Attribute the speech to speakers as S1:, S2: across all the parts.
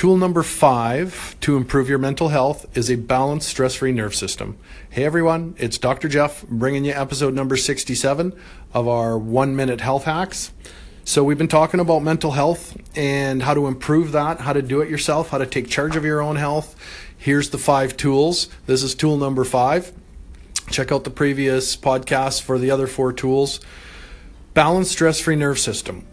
S1: tool number five to improve your mental health is a balanced, stress free nerve system. Hey everyone, it's Dr. Jeff bringing you episode number 67 of our one minute health hacks. So, we've been talking about mental health and how to improve that, how to do it yourself, how to take charge of your own health. Here's the five tools. This is tool number five. Check out the previous podcast for the other four tools. Balanced stress free nerve system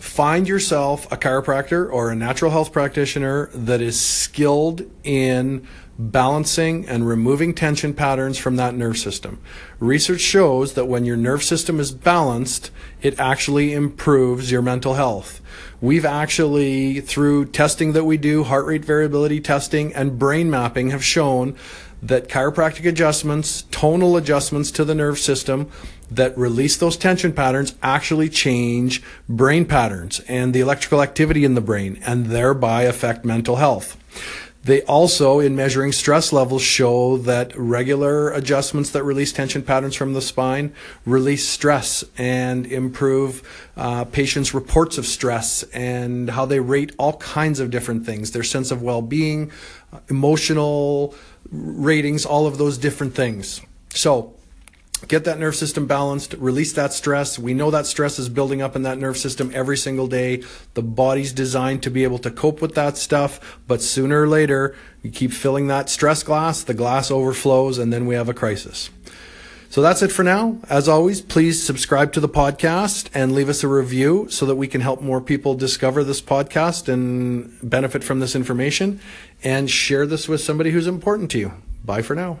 S1: find yourself a chiropractor or a natural health practitioner that is skilled in balancing and removing tension patterns from that nerve system. Research shows that when your nerve system is balanced, it actually improves your mental health. We've actually, through testing that we do, heart rate variability testing and brain mapping, have shown that chiropractic adjustments, tonal adjustments to the nerve system that release those tension patterns actually change brain patterns and the electrical activity in the brain and thereby affect mental health. They also, in measuring stress levels, show that regular adjustments that release tension patterns from the spine release stress and improve uh, patients' reports of stress and how they rate all kinds of different things their sense of well being, emotional ratings, all of those different things. So, get that nerve system balanced, release that stress. We know that stress is building up in that nerve system every single day. The body's designed to be able to cope with that stuff, but sooner or later, you keep filling that stress glass, the glass overflows, and then we have a crisis. So that's it for now. As always, please subscribe to the podcast and leave us a review so that we can help more people discover this podcast and benefit from this information and share this with somebody who's important to you. Bye for now.